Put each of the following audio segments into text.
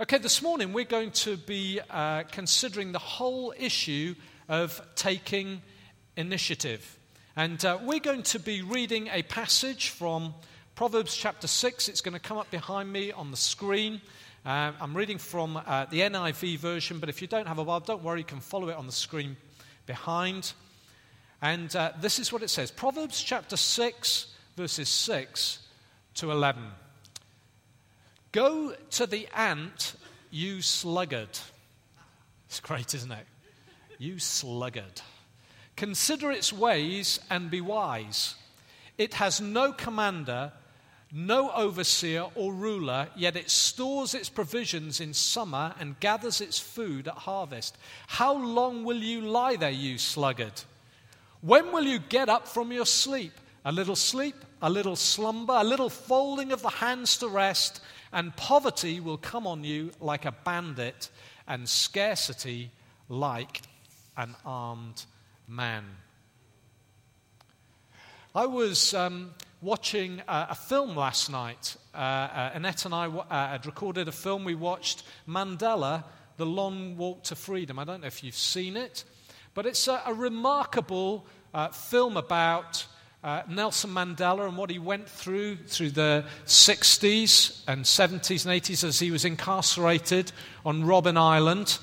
Okay, this morning we're going to be uh, considering the whole issue of taking initiative. And uh, we're going to be reading a passage from Proverbs chapter 6. It's going to come up behind me on the screen. Uh, I'm reading from uh, the NIV version, but if you don't have a Bible, don't worry, you can follow it on the screen behind. And uh, this is what it says Proverbs chapter 6, verses 6 to 11. Go to the ant, you sluggard. It's great, isn't it? You sluggard. Consider its ways and be wise. It has no commander, no overseer or ruler, yet it stores its provisions in summer and gathers its food at harvest. How long will you lie there, you sluggard? When will you get up from your sleep? A little sleep, a little slumber, a little folding of the hands to rest, and poverty will come on you like a bandit, and scarcity like an armed man. I was um, watching a, a, film last night. Uh, uh, Annette and I w- uh, had recorded a film. We watched Mandela, The Long Walk to Freedom. I don't know if you've seen it, but it's a, a remarkable uh, film about uh, Nelson Mandela and what he went through through the 60s and 70s and 80s as he was incarcerated on Robben Island.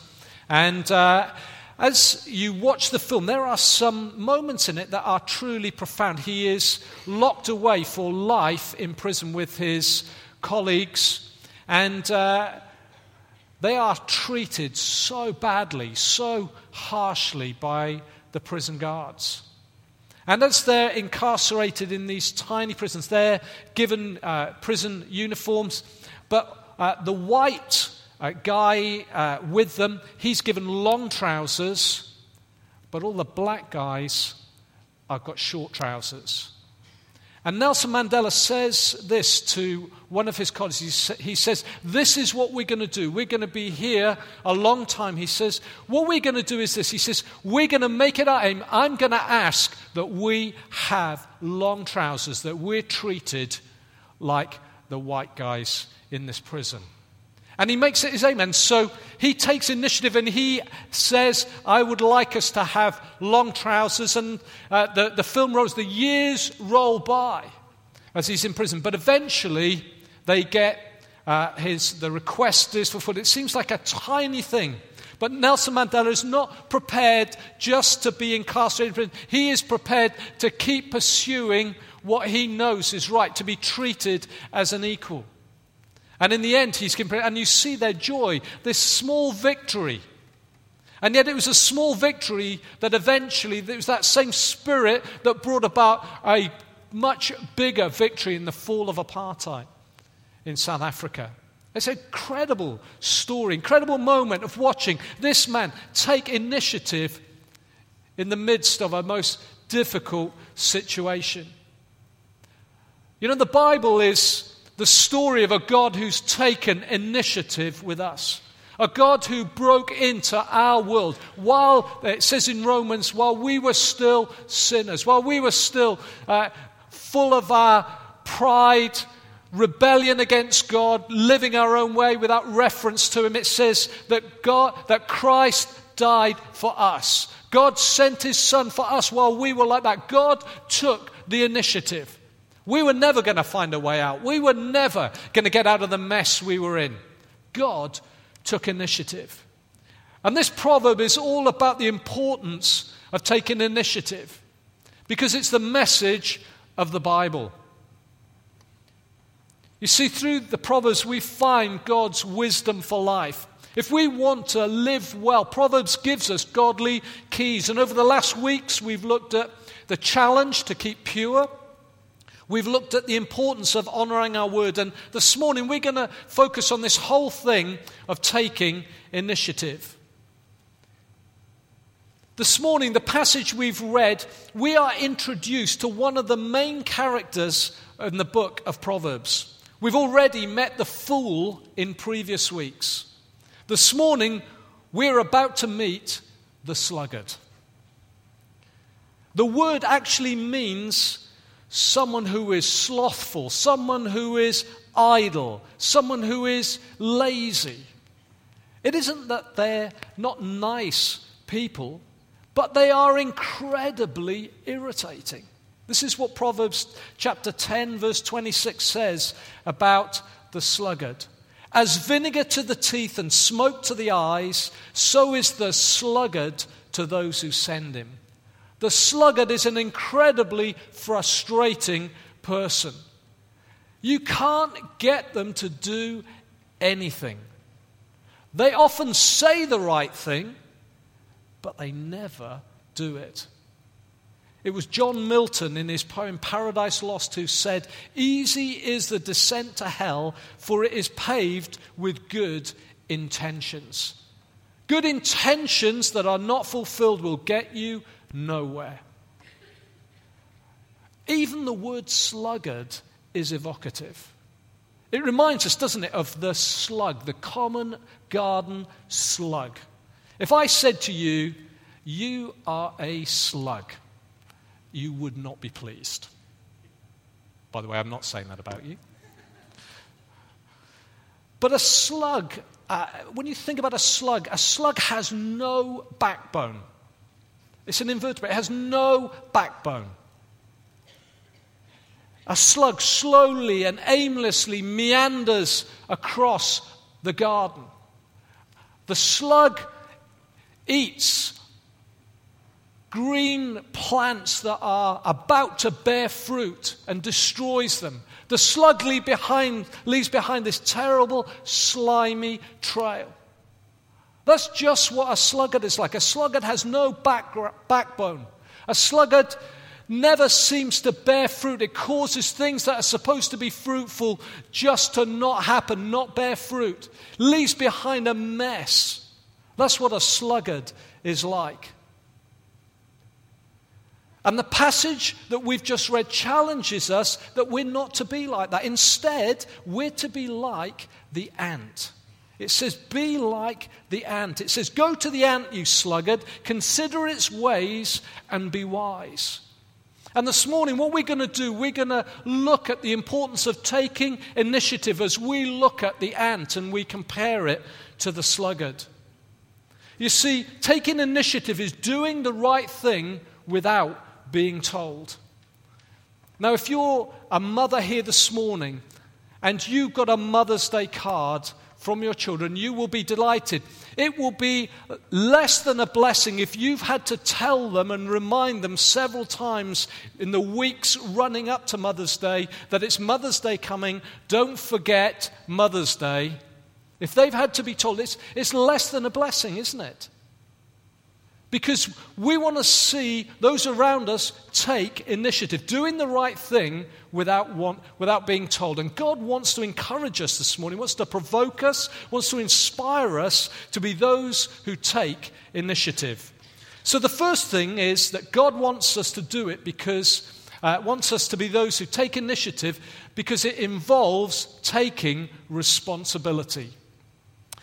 And uh, as you watch the film, there are some moments in it that are truly profound. He is locked away for life in prison with his colleagues, and uh, they are treated so badly, so harshly by the prison guards. And as they're incarcerated in these tiny prisons, they're given uh, prison uniforms, but uh, the white uh, guy uh, with them, he's given long trousers, but all the black guys have got short trousers. And Nelson Mandela says this to one of his colleagues. He says, This is what we're going to do. We're going to be here a long time. He says, What we're going to do is this. He says, We're going to make it our aim. I'm going to ask that we have long trousers, that we're treated like the white guys in this prison. And he makes it his aim. And so he takes initiative and he says, I would like us to have long trousers. And uh, the, the film rolls, the years roll by as he's in prison. But eventually they get uh, his, the request is fulfilled. It seems like a tiny thing. But Nelson Mandela is not prepared just to be incarcerated. He is prepared to keep pursuing what he knows is right, to be treated as an equal. And in the end, he's compared, and you see their joy, this small victory. And yet, it was a small victory that eventually, it was that same spirit that brought about a much bigger victory in the fall of apartheid in South Africa. It's an incredible story, incredible moment of watching this man take initiative in the midst of a most difficult situation. You know, the Bible is the story of a God who's taken initiative with us. A God who broke into our world while, it says in Romans, while we were still sinners, while we were still uh, full of our pride, rebellion against God, living our own way without reference to Him. It says that God, that Christ died for us. God sent His Son for us while we were like that. God took the initiative. We were never going to find a way out. We were never going to get out of the mess we were in. God took initiative. And this proverb is all about the importance of taking initiative because it's the message of the Bible. You see, through the Proverbs, we find God's wisdom for life. If we want to live well, Proverbs gives us godly keys. And over the last weeks, we've looked at the challenge to keep pure We've looked at the importance of honoring our word, and this morning we're going to focus on this whole thing of taking initiative. This morning, the passage we've read, we are introduced to one of the main characters in the book of Proverbs. We've already met the fool in previous weeks. This morning, we're about to meet the sluggard. The word actually means someone who is slothful, someone who is idle, someone who is lazy. It isn't that they're not nice people, but they are incredibly irritating. This is what Proverbs chapter 10, verse 26 says about the sluggard. As vinegar to the teeth and smoke to the eyes, so is the sluggard to those who send him. The sluggard is an incredibly frustrating person. You can't get them to do anything. They often say the right thing, but they never do it. It was John Milton in his poem Paradise Lost who said, Easy is the descent to hell, for it is paved with good intentions. Good intentions that are not fulfilled will get you nowhere. Even the word sluggard is evocative. It reminds us, doesn't it, of the slug, the common garden slug. If I said to you, You are a slug, you would not be pleased. By the way, I'm not saying that about you. But a slug, uh, when you think about a slug, a slug has no backbone. It's an invertebrate, it has no backbone. A slug slowly and aimlessly meanders across the garden. The slug eats green plants that are about to bear fruit and destroys them. The slug leave behind, leaves behind this terrible, slimy trail. That's just what a sluggard is like. A sluggard has no back, backbone. A sluggard never seems to bear fruit. It causes things that are supposed to be fruitful just to not happen, not bear fruit. Leaves behind a mess. That's what a sluggard is like. And the passage that we've just read challenges us that we're not to be like that. Instead, we're to be like the ant. It says, Be like the ant. It says, Go to the ant, you sluggard, consider its ways and be wise. And this morning, what we're going to do, we're going to look at the importance of taking initiative as we look at the ant and we compare it to the sluggard. You see, taking initiative is doing the right thing without being told. Now, if you're a mother here this morning and you've got a Mother's Day card from your children, you will be delighted. It will be less than a blessing if you've had to tell them and remind them several times in the weeks running up to Mother's Day that it's Mother's Day coming. Don't forget Mother's Day. If they've had to be told, it's, it's less than a blessing, isn't it? Because we want to see those around us take initiative, doing the right thing without, want, without being told. And God wants to encourage us this morning, wants to provoke us, wants to inspire us to be those who take initiative. So the first thing is that God wants us to do it because, uh, wants us to be those who take initiative because it involves taking responsibility.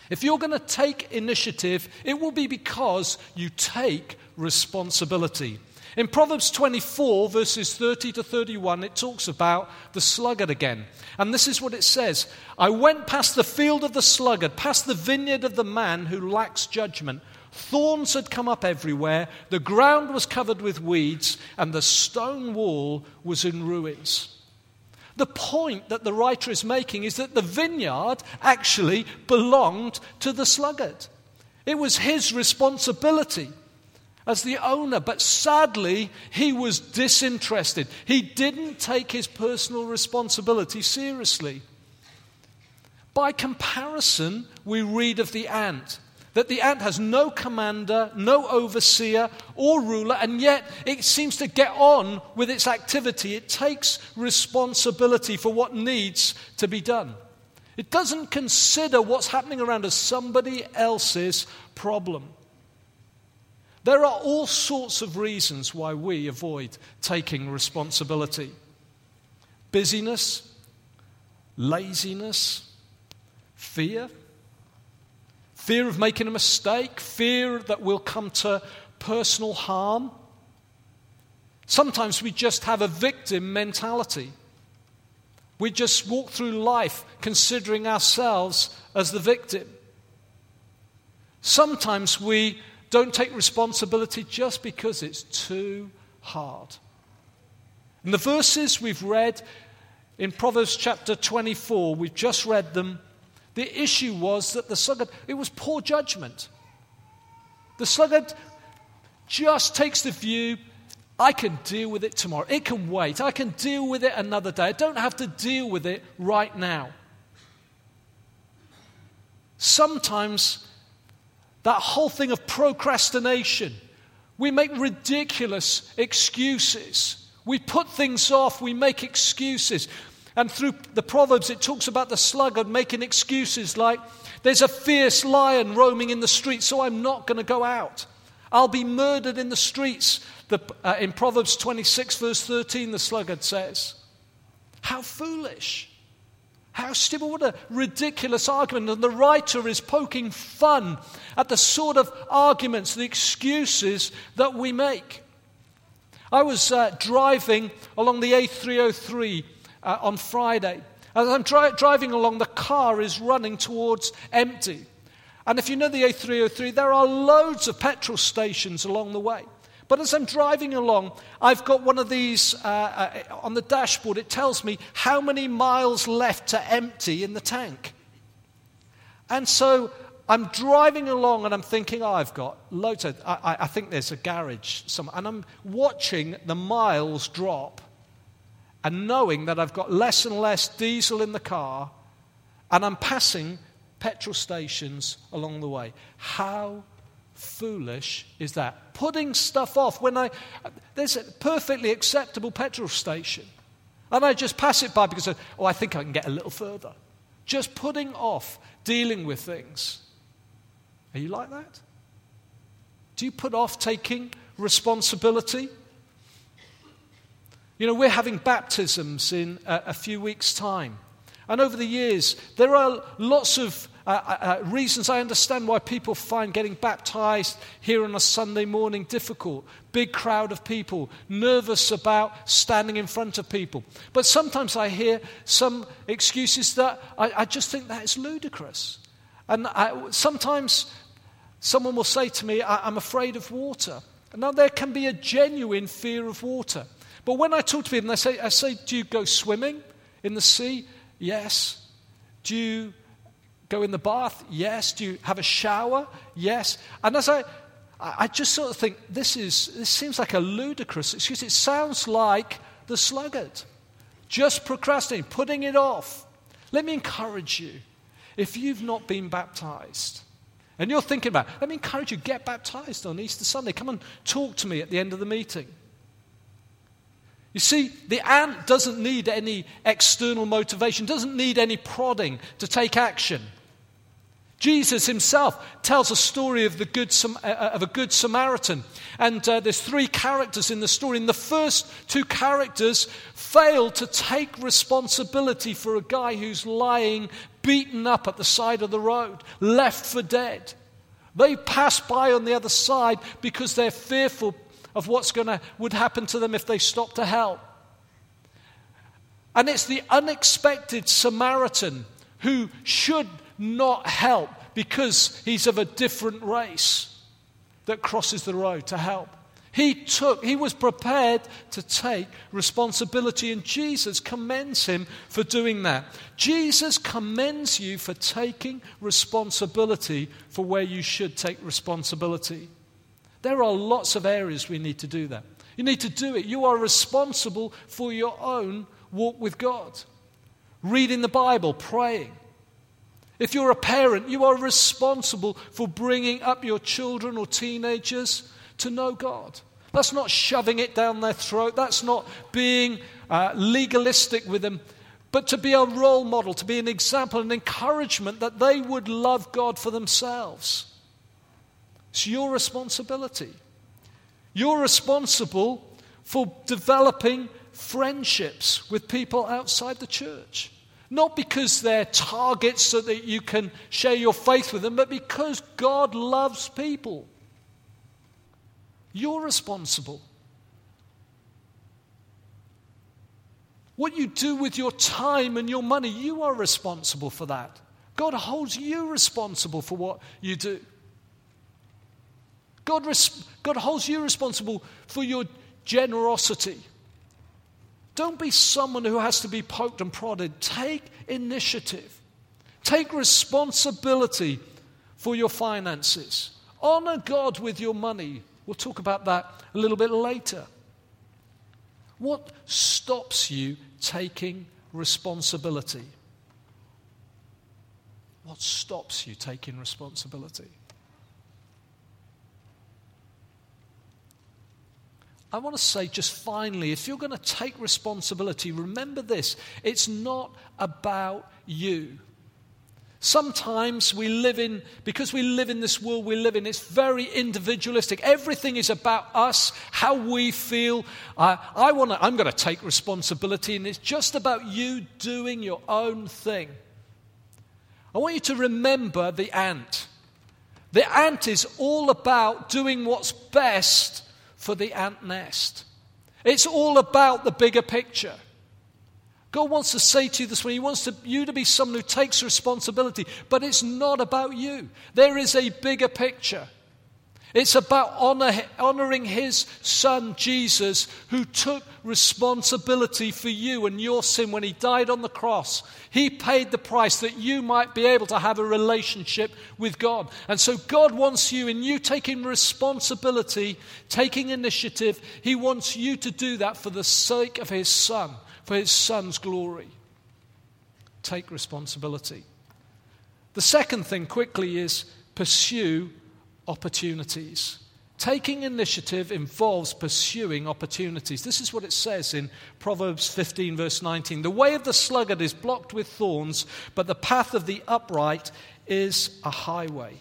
If you're going to take initiative, it will be because you take responsibility. In Proverbs 24, verses 30 to 31, it talks about the sluggard again. And this is what it says I went past the field of the sluggard, past the vineyard of the man who lacks judgment. Thorns had come up everywhere, the ground was covered with weeds, and the stone wall was in ruins. The point that the writer is making is that the vineyard actually belonged to the sluggard. It was his responsibility as the owner, but sadly, he was disinterested. He didn't take his personal responsibility seriously. By comparison, we read of the ant that the ant has no commander, no overseer or ruler, and yet it seems to get on with its activity. It takes responsibility for what needs to be done. It doesn't consider what's happening around as somebody else's problem. There are all sorts of reasons why we avoid taking responsibility busyness, laziness, fear fear of making a mistake, fear that we'll come to personal harm. Sometimes we just have a victim mentality. We just walk through life considering ourselves as the victim. Sometimes we don't take responsibility just because it's too hard. In the verses we've read in Proverbs chapter 24, we've just read them. The issue was that the sluggard, it was poor judgment. The sluggard just takes the view I can deal with it tomorrow. It can wait. I can deal with it another day. I don't have to deal with it right now. Sometimes that whole thing of procrastination, we make ridiculous excuses. We put things off, we make excuses. And through the Proverbs, it talks about the sluggard making excuses like, there's a fierce lion roaming in the streets, so I'm not going to go out. I'll be murdered in the streets. The, uh, in Proverbs 26, verse 13, the sluggard says, How foolish! How stupid! What a ridiculous argument. And the writer is poking fun at the sort of arguments, the excuses that we make. I was uh, driving along the A303 uh, on Friday. As I'm dri- driving along, the car is running towards empty. And if you know the A303, there are loads of petrol stations along the way. But as I'm driving along, I've got one of these uh, uh, on the dashboard. It tells me how many miles left to empty in the tank. And so I'm driving along and I'm thinking, oh, I've got loads of, I, I think there's a garage somewhere. And I'm watching the miles drop and knowing that I've got less and less diesel in the car and I'm passing petrol stations along the way. How foolish is that? Putting stuff off when I, there's a perfectly acceptable petrol station. And I just pass it by because, oh, I think I can get a little further. Just putting off dealing with things. Are you like that? Do you put off taking responsibility? You know, we're having baptisms in a, a few weeks' time. And over the years, there are lots of uh, uh, uh, reasons I understand why people find getting baptized here on a Sunday morning difficult. Big crowd of people, nervous about standing in front of people. But sometimes I hear some excuses that I, I just think that is ludicrous. And I, sometimes someone will say to me, I'm afraid of water. Now, there can be a genuine fear of water. But when I talk to people, I say, I say, Do you go swimming in the sea? Yes. Do you go in the bath? Yes. Do you have a shower? Yes. And as I, I just sort of think this is this seems like a ludicrous excuse. It sounds like the sluggard, just procrastinating, putting it off. Let me encourage you. If you've not been baptized, and you're thinking about, let me encourage you, get baptized on Easter Sunday. Come and talk to me at the end of the meeting. You see, the ant doesn't need any external motivation, doesn't need any prodding to take action. Jesus himself tells a story of, the good, uh, uh, of a good Samaritan. And uh, there's three characters in the story. And the first two characters fail to take responsibility for a guy who's lying beaten up at the side of the road, left for dead. They pass by on the other side because they're fearful of what's going to would happen to them if they stop to help. And it's the unexpected Samaritan who should not help because he's of a different race that crosses the road to help. He took, he was prepared to take responsibility, and Jesus commends him for doing that. Jesus commends you for taking responsibility for where you should take responsibility. There are lots of areas we need to do that. You need to do it. You are responsible for your own walk with God. Reading the Bible, praying. If you're a parent, you are responsible for bringing up your children or teenagers to know God. That's not shoving it down their throat. That's not being uh, legalistic with them, but to be a role model, to be an example, an encouragement that they would love God for themselves. It's your responsibility. You're responsible for developing friendships with people outside the church. Not because they're targets so that you can share your faith with them, but because God loves people. You're responsible. What you do with your time and your money, you are responsible for that. God holds you responsible for what you do. God, res- God holds you responsible for your generosity. Don't be someone who has to be poked and prodded. Take initiative. Take responsibility for your finances. Honor God with your money. We'll talk about that a little bit later. What stops you taking responsibility? What stops you taking responsibility? I want to say just finally if you're going to take responsibility, remember this it's not about you. Sometimes we live in, because we live in this world we live in, it's very individualistic. Everything is about us, how we feel. I, I want to, I'm going to take responsibility, and it's just about you doing your own thing. I want you to remember the ant. The ant is all about doing what's best for the ant nest. It's all about the bigger picture. God wants to say to you this morning, He wants to, you to be someone who takes responsibility, but it's not about you. There is a bigger picture. It's about honor, honoring his son Jesus, who took responsibility for you and your sin when he died on the cross. He paid the price that you might be able to have a relationship with God. And so God wants you, in you taking responsibility, taking initiative, he wants you to do that for the sake of his son, for his son's glory. Take responsibility. The second thing, quickly, is pursue opportunities. Taking initiative involves pursuing opportunities. This is what it says in Proverbs 15, verse 19. The way of the sluggard is blocked with thorns, but the path of the upright is a highway.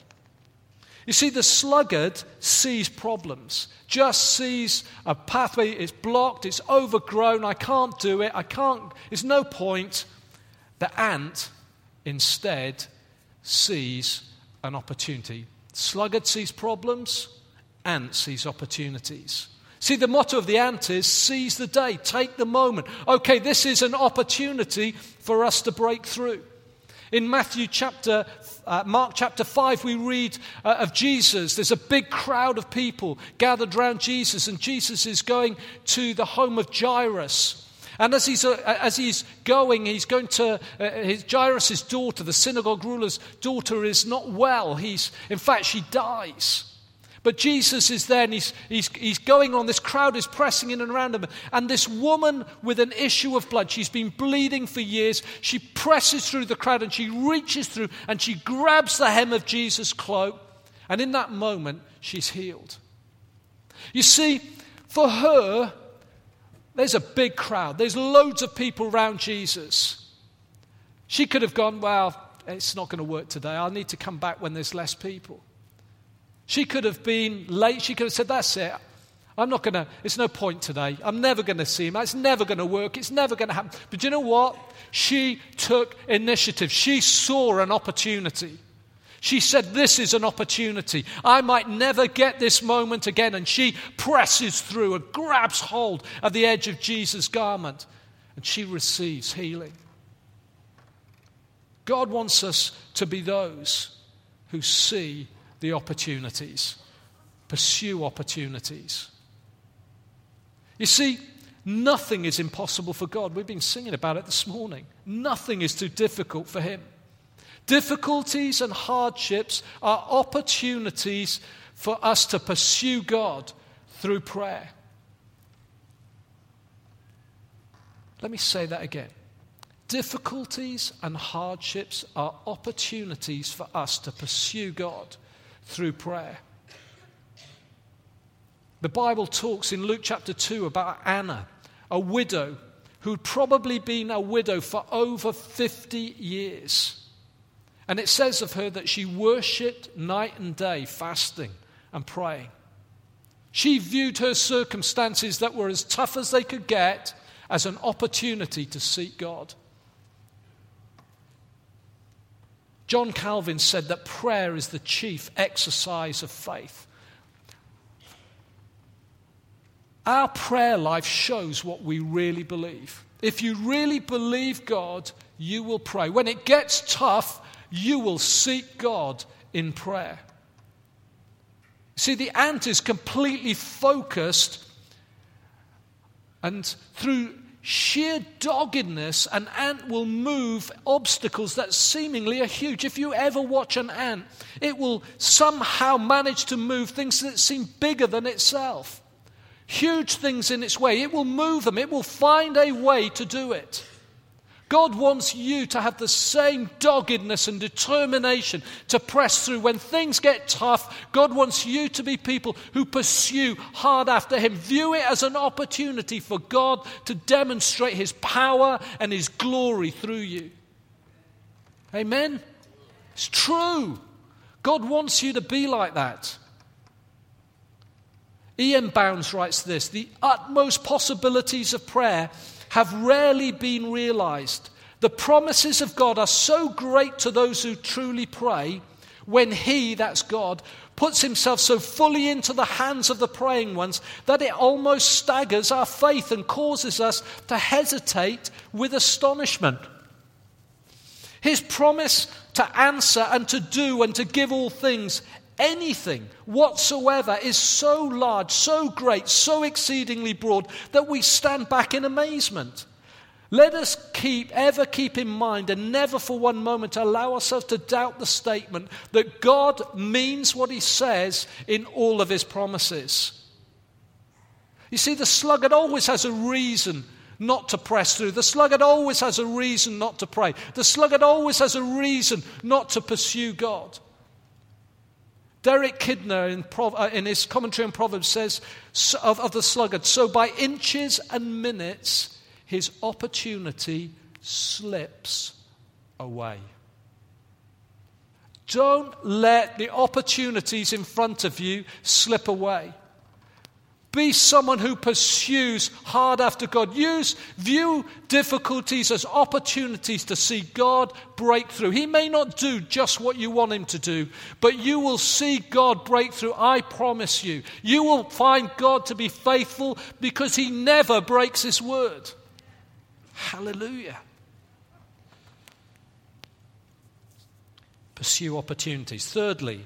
You see, the sluggard sees problems, just sees a pathway, it's blocked, it's overgrown, I can't do it, I can't, there's no point. The ant instead sees an opportunity Sluggard sees problems, ant sees opportunities. See, the motto of the ant is seize the day, take the moment. Okay, this is an opportunity for us to break through. In Matthew chapter, uh, Mark chapter 5, we read uh, of Jesus. There's a big crowd of people gathered around Jesus, and Jesus is going to the home of Jairus. And as he's, uh, as he's going, he's going to, uh, his, Jairus' daughter, the synagogue ruler's daughter, is not well. He's, in fact, she dies. But Jesus is there and he's, he's, he's going on. This crowd is pressing in and around him. And this woman with an issue of blood, she's been bleeding for years. She presses through the crowd and she reaches through and she grabs the hem of Jesus' cloak. And in that moment, she's healed. You see, for her, there's a big crowd, there's loads of people around Jesus. She could have gone, Well, it's not going to work today. I'll need to come back when there's less people. She could have been late. She could have said, That's it. I'm not going to, it's no point today. I'm never going to see him. It's never going to work. It's never going to happen. But you know what? She took initiative. She saw an opportunity. She said, This is an opportunity. I might never get this moment again. And she presses through and grabs hold of the edge of Jesus' garment and she receives healing. God wants us to be those who see the opportunities, pursue opportunities. You see, nothing is impossible for God. We've been singing about it this morning. Nothing is too difficult for Him. Difficulties and hardships are opportunities for us to pursue God through prayer. Let me say that again. Difficulties and hardships are opportunities for us to pursue God through prayer. The Bible talks in Luke chapter 2 about Anna, a widow who'd probably been a widow for over 50 years. And it says of her that she worshipped night and day, fasting and praying. She viewed her circumstances that were as tough as they could get as an opportunity to seek God. John Calvin said that prayer is the chief exercise of faith. Our prayer life shows what we really believe. If you really believe God, you will pray. When it gets tough, you will seek God in prayer. See, the ant is completely focused, and through sheer doggedness, an ant will move obstacles that seemingly are huge. If you ever watch an ant, it will somehow manage to move things that seem bigger than itself. Huge things in its way. It will move them, it will find a way to do it. God wants you to have the same doggedness and determination to press through. When things get tough, God wants you to be people who pursue hard after Him. View it as an opportunity for God to demonstrate His power and His glory through you. Amen? It's true. God wants you to be like that. E.M. Bounds writes this The utmost possibilities of prayer have rarely been realized. The promises of God are so great to those who truly pray when He, that's God, puts Himself so fully into the hands of the praying ones that it almost staggers our faith and causes us to hesitate with astonishment. His promise to answer and to do and to give all things anything whatsoever is so large, so great, so exceedingly broad that we stand back in amazement. Let us keep, ever keep in mind and never for one moment allow ourselves to doubt the statement that God means what he says in all of his promises. You see, the sluggard always has a reason not to press through. The sluggard always has a reason not to pray. The sluggard always has a reason not to pursue God. Derek Kidner, in, uh, in, his commentary on Proverbs, says of, of the sluggard, so by inches and minutes, his opportunity slips away. Don't let the opportunities in front of you slip away. Be someone who pursues hard after God. Use, view difficulties as opportunities to see God break through. He may not do just what you want him to do, but you will see God break through. I promise you. You will find God to be faithful because he never breaks his word. Hallelujah. Pursue opportunities. Thirdly,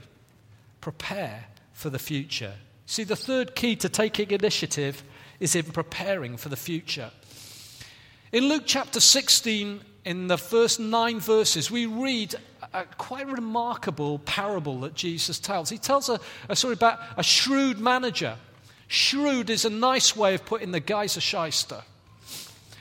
prepare for the future. See, the third key to taking initiative is in preparing for the future. In Luke chapter 16, in the first nine verses, we read a quite remarkable parable that Jesus tells. He tells a, a story about a shrewd manager. Shrewd is a nice way of putting the guy's a shyster.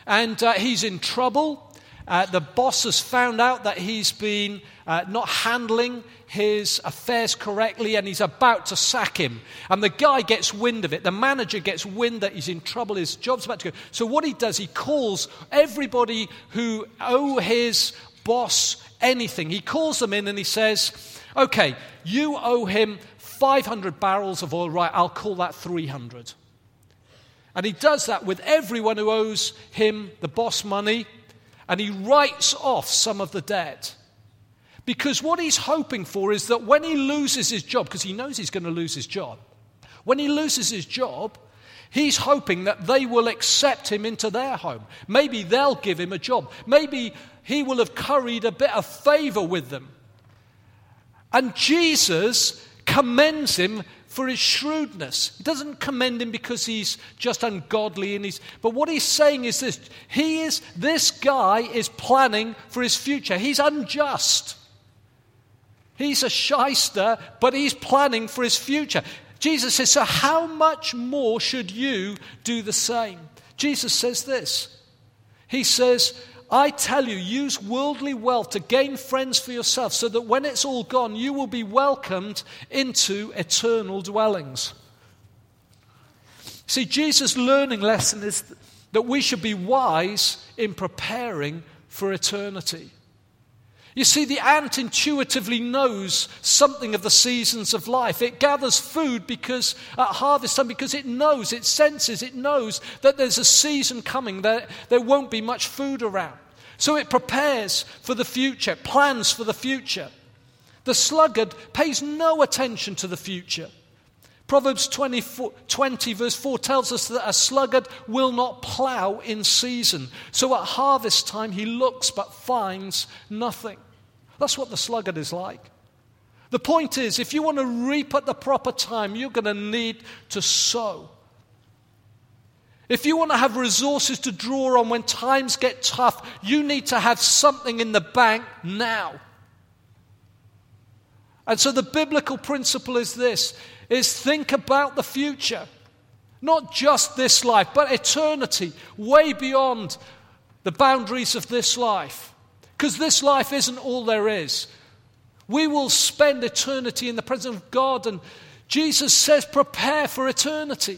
And uh, he's in trouble. Uh, the boss has found out that he's been uh, not handling his affairs correctly and he's about to sack him. And the guy gets wind of it. The manager gets wind that he's in trouble. His job's about to go. So, what he does, he calls everybody who owe his boss anything. He calls them in and he says, Okay, you owe him 500 barrels of oil. Right, I'll call that 300. And he does that with everyone who owes him the boss money, and he writes off some of the debt. Because what he's hoping for is that when he loses his job, because he knows he's going to lose his job, when he loses his job, he's hoping that they will accept him into their home. Maybe they'll give him a job. Maybe he will have curried a bit of favor with them. And Jesus commends him for his shrewdness. He doesn't commend him because he's just ungodly and he's but what he's saying is this he is this guy is planning for his future. He's unjust. He's a shyster, but he's planning for his future. Jesus says, So how much more should you do the same? Jesus says this. He says, I tell you, use worldly wealth to gain friends for yourself, so that when it's all gone, you will be welcomed into eternal dwellings. See, Jesus' learning lesson is that we should be wise in preparing for eternity. You see, the ant intuitively knows something of the seasons of life. It gathers food because at harvest time because it knows, it senses, it knows that there's a season coming that there won't be much food around. So it prepares for the future, plans for the future. The sluggard pays no attention to the future. Proverbs 20, 20, verse 4 tells us that a sluggard will not plow in season. So at harvest time, he looks but finds nothing. That's what the sluggard is like. The point is, if you want to reap at the proper time, you're going to need to sow. If you want to have resources to draw on when times get tough, you need to have something in the bank now. And so the biblical principle is this is think about the future. Not just this life, but eternity, way beyond the boundaries of this life. Because this life isn't all there is. We will spend eternity in the presence of God, and Jesus says, prepare for eternity.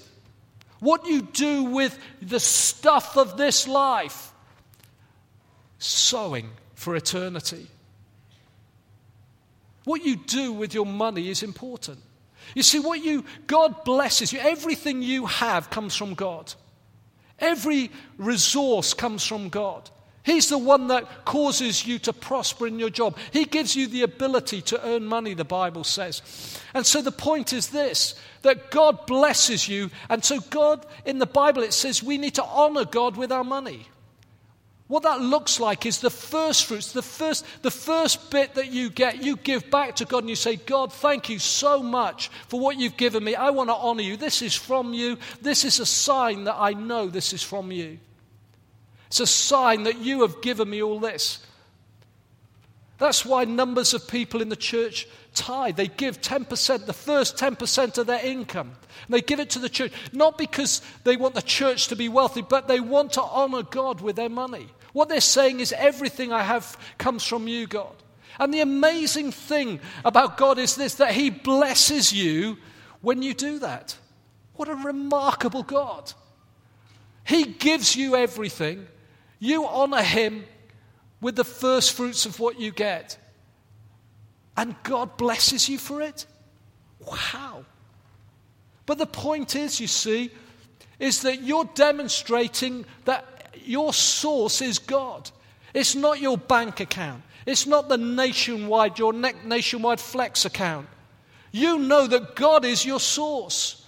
What you do with the stuff of this life, sowing for eternity. What you do with your money is important. You see, what you, God blesses you. Everything you have comes from God. Every resource comes from God. He's the one that causes you to prosper in your job. He gives you the ability to earn money, the Bible says. And so the point is this that God blesses you. And so, God, in the Bible, it says we need to honor God with our money. What that looks like is the first fruits, the first, the first bit that you get, you give back to God and you say, God, thank you so much for what you've given me. I want to honor you. This is from you. This is a sign that I know this is from you. It's a sign that you have given me all this. That's why numbers of people in the church tithe. They give 10%, the first 10% of their income. And they give it to the church, not because they want the church to be wealthy, but they want to honor God with their money. What they're saying is, everything I have comes from you, God. And the amazing thing about God is this that He blesses you when you do that. What a remarkable God. He gives you everything. You honor Him with the first fruits of what you get and God blesses you for it? Wow. But the point is, you see, is that you're demonstrating that your source is God. It's not your bank account. It's not the nationwide, your nationwide flex account. You know that God is your source.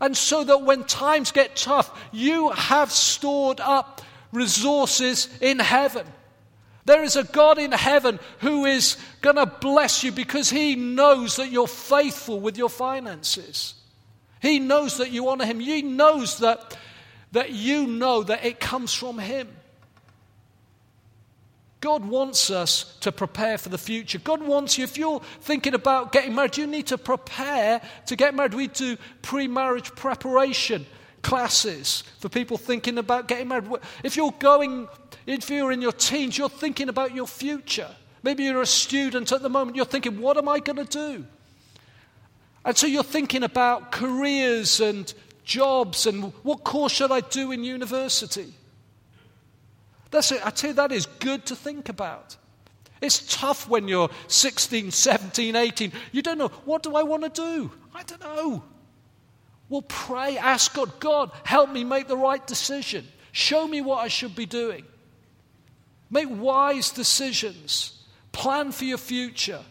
And so that when times get tough, you have stored up resources in heaven. There is a God in heaven who is going to bless you because he knows that you're faithful with your finances. He knows that you honor him. He knows that, that you know that it comes from him. God wants us to prepare for the future. God wants you, if you're thinking about getting married, you need to prepare to get married. We do pre marriage preparation classes for people thinking about getting married. If you're going if you're in your teens, you're thinking about your future. Maybe you're a student at the moment, you're thinking, what am I going to do? And so you're thinking about careers and jobs and what course should I do in university? That's it. I tell you, that is good to think about. It's tough when you're 16, 17, 18. You don't know, what do I want to do? I don't know. Well, pray, ask God, God, help me make the right decision. Show me what I should be doing. Make wise decisions. Plan for your future.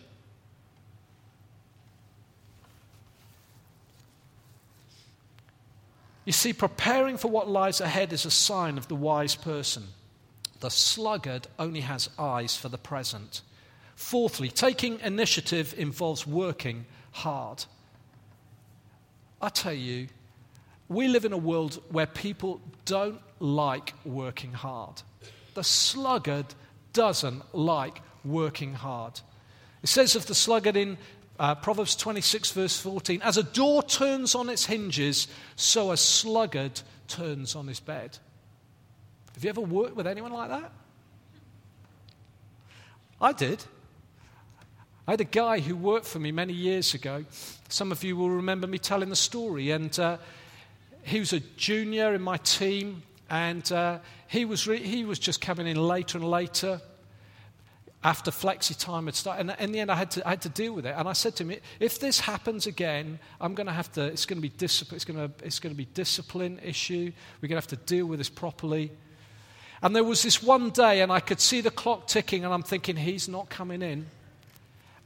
You see, preparing for what lies ahead is a sign of the wise person. The sluggard only has eyes for the present. Fourthly, taking initiative involves working hard. I tell you, we live in a world where people don't like working hard. The sluggard doesn't like working hard. It says of the sluggard in uh, Proverbs 26, verse 14 As a door turns on its hinges, so a sluggard turns on his bed. Have you ever worked with anyone like that? I did. I had a guy who worked for me many years ago. Some of you will remember me telling the story. And uh, he was a junior in my team. And uh, he, was re- he was just coming in later and later after flexi time had started. And in the end, I had, to, I had to deal with it. And I said to him, if this happens again, I'm going to have to, it's going to be discipline, it's going to, it's going to be discipline issue. We're going to have to deal with this properly. And there was this one day, and I could see the clock ticking, and I'm thinking, he's not coming in.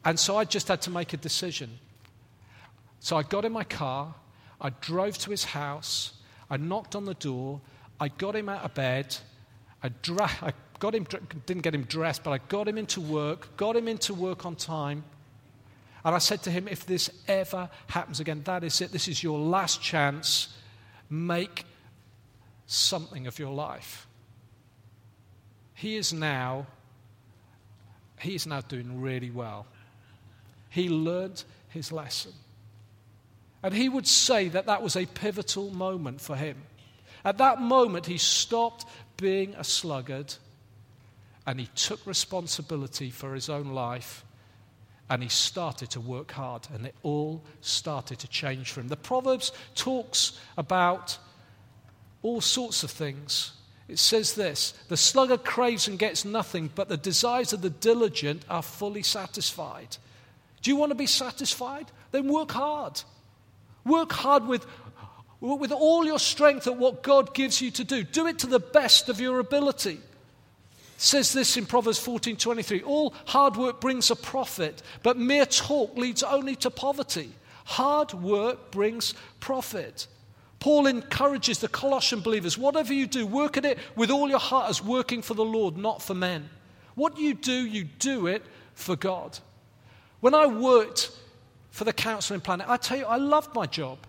And so I just had to make a decision. So I got in my car, I drove to his house, I knocked on the door, I got him out of bed. I, dra- I got him, didn't get him dressed, but I got him into work, got him into work on time. And I said to him, if this ever happens again, that is it. This is your last chance. Make something of your life. He is now, he is now doing really well. He learned his lesson. And he would say that that was a pivotal moment for him. At that moment, he stopped being a sluggard and he took responsibility for his own life and he started to work hard and it all started to change for him. The Proverbs talks about all sorts of things. It says this The sluggard craves and gets nothing, but the desires of the diligent are fully satisfied. Do you want to be satisfied? Then work hard. Work hard with, with all your strength at what God gives you to do. Do it to the best of your ability. It says this in Proverbs 14:23 All hard work brings a profit, but mere talk leads only to poverty. Hard work brings profit. Paul encourages the Colossian believers whatever you do, work at it with all your heart as working for the Lord, not for men. What you do, you do it for God. When I worked for the Counseling Planet, I tell you, I loved my job.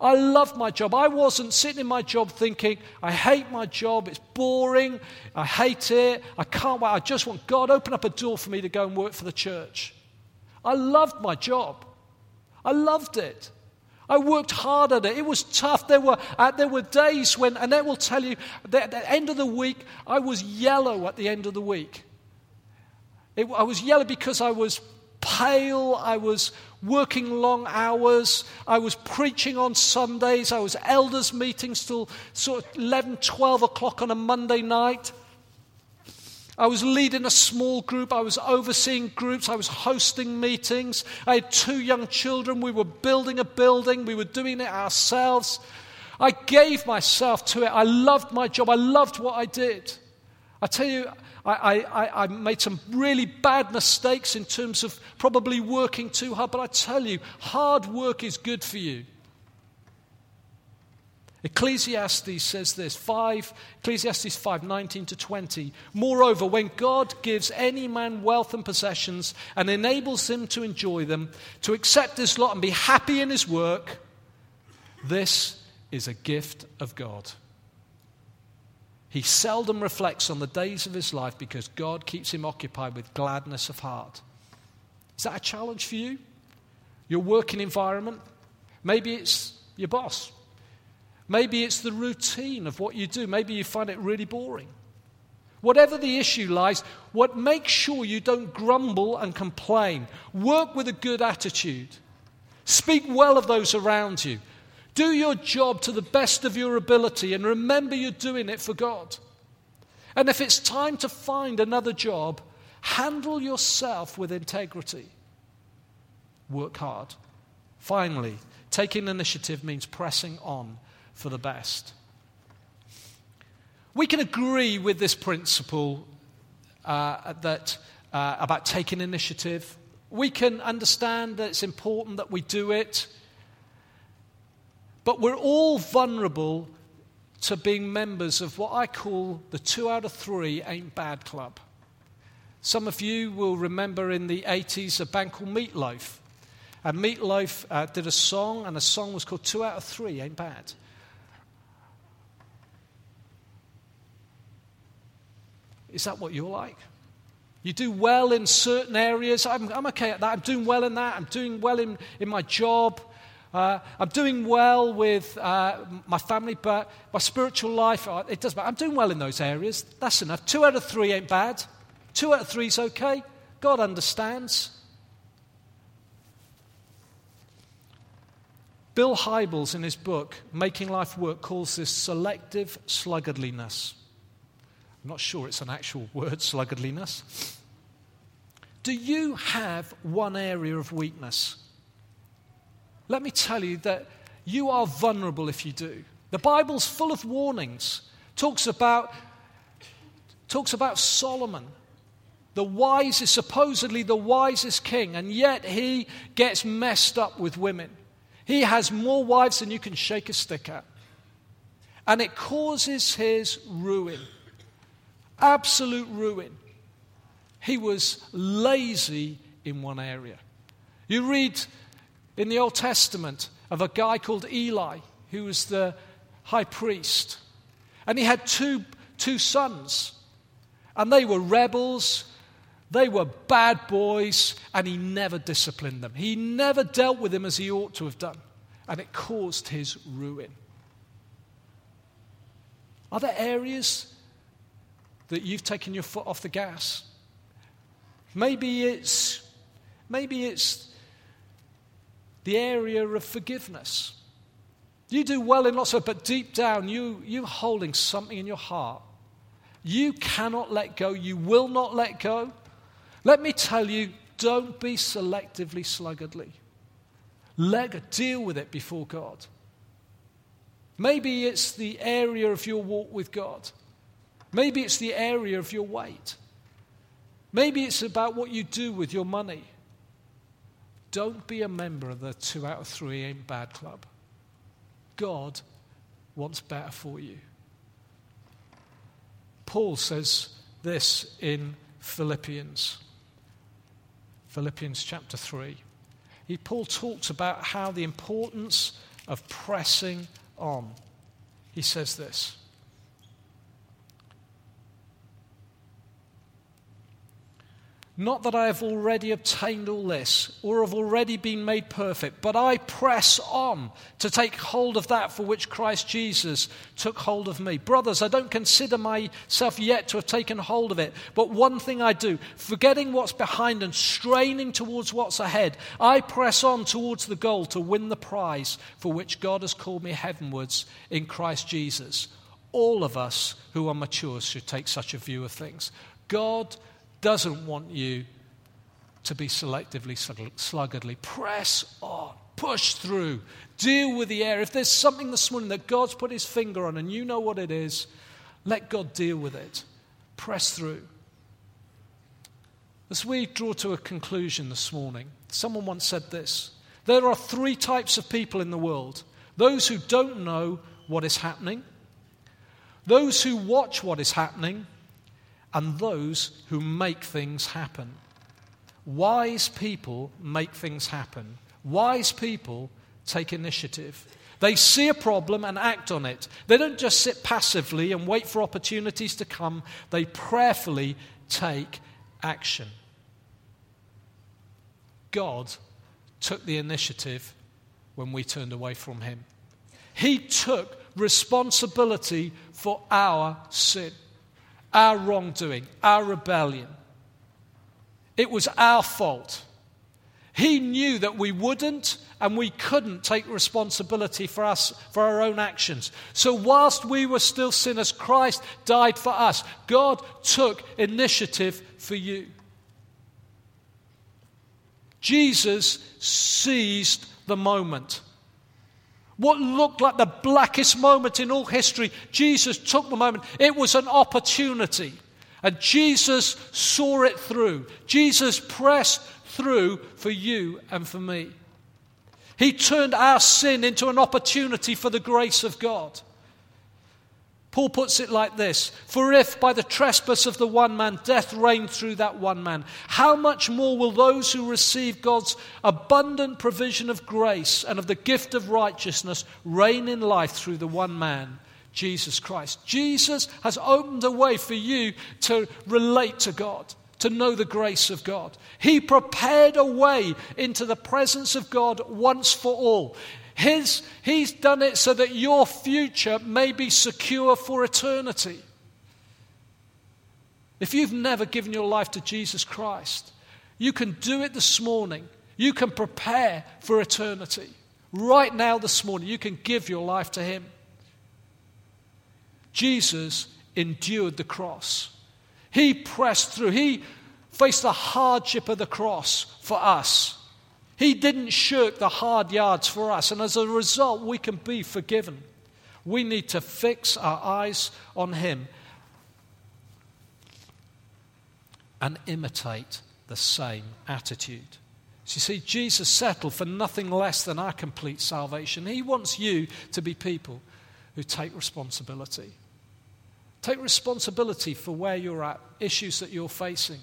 I loved my job. I wasn't sitting in my job thinking, I hate my job, it's boring, I hate it, I can't wait, I just want God open up a door for me to go and work for the church. I loved my job. I loved it. I worked hard at it. It was tough. There were, uh, there were days when, and they will tell you, at the end of the week, I was yellow at the end of the week. It, I was yellow because I was pale. I was working long hours. I was preaching on Sundays. I was elders' meetings till sort of 11, 12 o'clock on a Monday night. I was leading a small group. I was overseeing groups. I was hosting meetings. I had two young children. We were building a building. We were doing it ourselves. I gave myself to it. I loved my job. I loved what I did. I tell you, I, I, I, made some really bad mistakes in terms of probably working too hard, but I tell you, hard work is good for you. Ecclesiastes says this 5 Ecclesiastes 5 19 to 20 Moreover when God gives any man wealth and possessions and enables him to enjoy them to accept his lot and be happy in his work this is a gift of God he seldom reflects on the days of his life because God keeps him occupied with gladness of heart. Is that a challenge for you? Your working environment? Maybe it's your boss. Maybe it's the routine of what you do. Maybe you find it really boring. Whatever the issue lies, what make sure you don't grumble and complain. Work with a good attitude. Speak well of those around you. Do your job to the best of your ability and remember you're doing it for God. And if it's time to find another job, handle yourself with integrity. Work hard. Finally, taking initiative means pressing on for the best. We can agree with this principle uh, that, uh, about taking initiative. We can understand that it's important that we do it. But we're all vulnerable to being members of what I call the two out of three ain't bad club. Some of you will remember in the 80s a band called Meatloaf. And Meatloaf uh, did a song, and the song was called Two Out of Three Ain't Bad. Is that what you're like? You do well in certain areas. I'm, I'm okay at that. I'm doing well in that. I'm doing well in, in my job. Uh, I'm doing well with uh, my family, but my spiritual life, uh, it doesn't matter. I'm doing well in those areas. That's enough. Two out of three ain't bad. Two out of three is okay. God understands. Bill Hybels, in his book, Making Life Work, calls this selective sluggardliness. I'm not sure it's an actual word, sluggardliness. Do you have one area of weakness? Let me tell you that you are vulnerable if you do. The Bible's full of warnings. Talks about, talks about Solomon, the wisest, supposedly the wisest king, and yet he gets messed up with women. He has more wives than you can shake a stick at. And it causes his ruin. Absolute ruin. He was lazy in one area. You read in the Old Testament of a guy called Eli, who was the high priest. And he had two, two sons. And they were rebels, they were bad boys, and he never disciplined them. He never dealt with them as he ought to have done. And it caused his ruin. Are there areas that you've taken your foot off the gas? Maybe it's, maybe it's the area of forgiveness. You do well in lots of, but deep down, you, you're holding something in your heart. You cannot let go. You will not let go. Let me tell you, don't be selectively sluggardly. Let deal with it before God. Maybe it's the area of your walk with God. Maybe it's the area of your weight. Maybe it's about what you do with your money. Don't be a member of the two out of three ain't bad club. God wants better for you. Paul says this in Philippians. Philippians chapter 3. He, Paul talks about how the importance of pressing on. He says this Not that I have already obtained all this or have already been made perfect, but I press on to take hold of that for which Christ Jesus took hold of me. Brothers, I don't consider myself yet to have taken hold of it, but one thing I do, forgetting what's behind and straining towards what's ahead, I press on towards the goal to win the prize for which God has called me heavenwards in Christ Jesus. All of us who are mature should take such a view of things. God doesn't want you to be selectively sluggardly. Press on, push through, deal with the air. If there's something this morning that God's put his finger on and you know what it is, let God deal with it. Press through. As we draw to a conclusion this morning, someone once said this there are three types of people in the world those who don't know what is happening, those who watch what is happening, and those who make things happen. Wise people make things happen. Wise people take initiative. They see a problem and act on it. They don't just sit passively and wait for opportunities to come, they prayerfully take action. God took the initiative when we turned away from Him. He took responsibility for our sin our wrongdoing, our rebellion. It was our fault. He knew that we wouldn't and we couldn't take responsibility for us for our own actions. So whilst we were still sinners, Christ died for us. God took initiative for you. Jesus seized the moment. What looked like the blackest moment in all history, Jesus took the moment. It was an opportunity. And Jesus saw it through. Jesus pressed through for you and for me. He turned our sin into an opportunity for the grace of God. Paul puts it like this For if by the trespass of the one man death reigned through that one man, how much more will those who receive God's abundant provision of grace and of the gift of righteousness reign in life through the one man, Jesus Christ? Jesus has opened a way for you to relate to God. To know the grace of God. He prepared a way into the presence of God once for all. His, he's done it so that your future may be secure for eternity. If you've never given your life to Jesus Christ, you can do it this morning. You can prepare for eternity. Right now, this morning, you can give your life to Him. Jesus endured the cross. He pressed through. He faced the hardship of the cross for us. He didn't shirk the hard yards for us, and as a result, we can be forgiven. We need to fix our eyes on Him and imitate the same attitude. So you see, Jesus settled for nothing less than our complete salvation. He wants you to be people who take responsibility. Take responsibility for where you're at, issues that you're facing.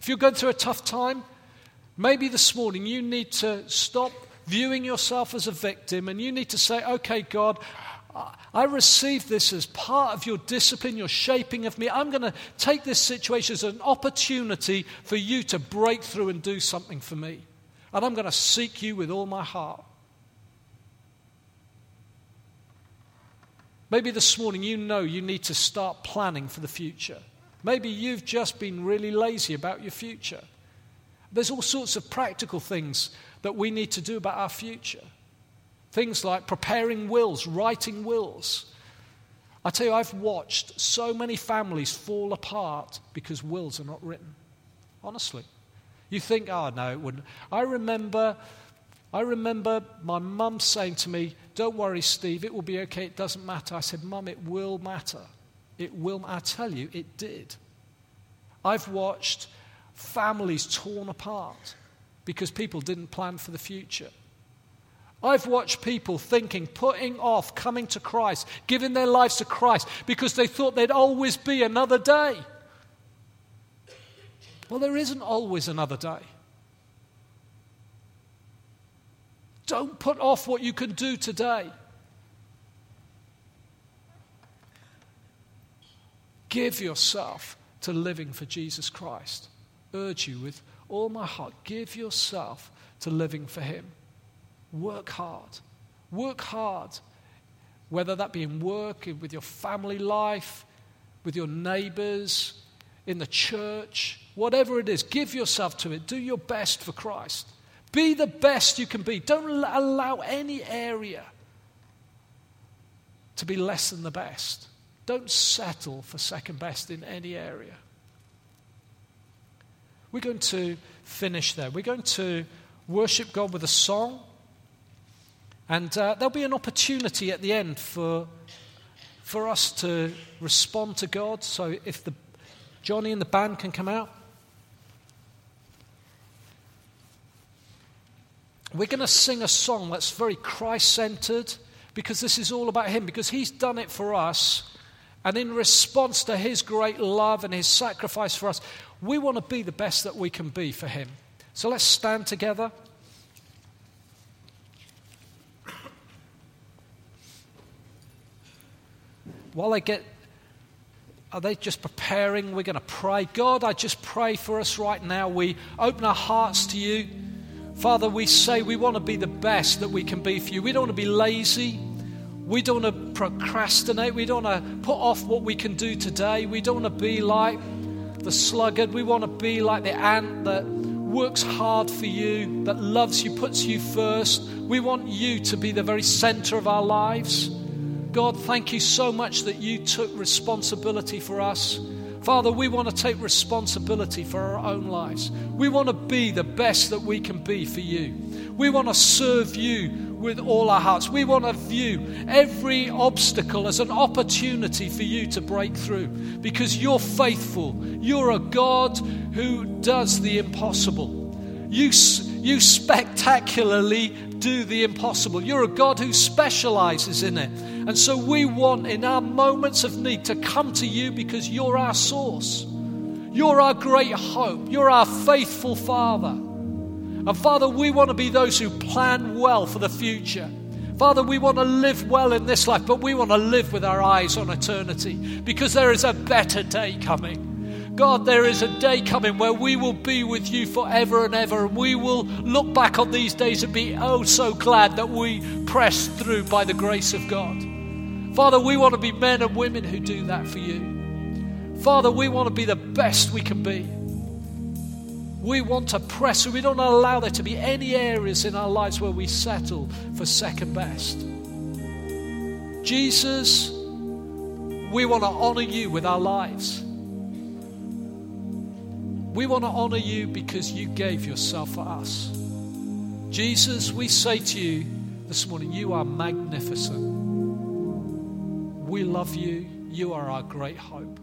If you're going through a tough time, Maybe this morning you need to stop viewing yourself as a victim and you need to say, okay, God, I receive this as part of your discipline, your shaping of me. I'm going to take this situation as an opportunity for you to break through and do something for me. And I'm going to seek you with all my heart. Maybe this morning you know you need to start planning for the future. Maybe you've just been really lazy about your future. There's all sorts of practical things that we need to do about our future. Things like preparing wills, writing wills. I tell you, I've watched so many families fall apart because wills are not written. Honestly. You think, oh, no, it wouldn't. I remember, I remember my mum saying to me, Don't worry, Steve, it will be okay, it doesn't matter. I said, Mum, it will matter. It will. I tell you, it did. I've watched families torn apart because people didn't plan for the future. I've watched people thinking, putting off coming to Christ, giving their lives to Christ because they thought there'd always be another day. Well, there isn't always another day. Don't put off what you can do today. Give yourself to living for Jesus Christ. Urge you with all my heart, give yourself to living for Him. Work hard. Work hard. Whether that be in work, with your family life, with your neighbors, in the church, whatever it is, give yourself to it. Do your best for Christ. Be the best you can be. Don't allow any area to be less than the best. Don't settle for second best in any area. We're going to finish there. We're going to worship God with a song. And uh, there'll be an opportunity at the end for, for us to respond to God. So if the, Johnny and the band can come out. We're going to sing a song that's very Christ centered because this is all about Him, because He's done it for us. And in response to His great love and His sacrifice for us, we want to be the best that we can be for Him. So let's stand together. while they get, are they just preparing? We're going to pray. God, I just pray for us right now. We open our hearts to you. Father, we say we want to be the best that we can be for you. We don't want to be lazy. We don't want to procrastinate. We don't want to put off what we can do today. We don't want to be like the sluggard. We want to be like the ant that works hard for you, that loves you, puts you first. We want you to be the very center of our lives. God, thank you so much that you took responsibility for us. Father, we want to take responsibility for our own lives. We want to be the best that we can be for you. We want to serve you with all our hearts. We want to view every obstacle as an opportunity for you to break through because you're faithful. You're a God who does the impossible. You, you spectacularly do the impossible. You're a God who specializes in it. And so we want, in our moments of need, to come to you because you're our source. You're our great hope. You're our faithful Father. And Father, we want to be those who plan well for the future. Father, we want to live well in this life, but we want to live with our eyes on eternity because there is a better day coming. God, there is a day coming where we will be with you forever and ever, and we will look back on these days and be oh so glad that we pressed through by the grace of God. Father, we want to be men and women who do that for you. Father, we want to be the best we can be. We want to press, we don't allow there to be any areas in our lives where we settle for second best. Jesus, we want to honor you with our lives. We want to honor you because you gave yourself for us. Jesus, we say to you this morning, you are magnificent. We love you. You are our great hope.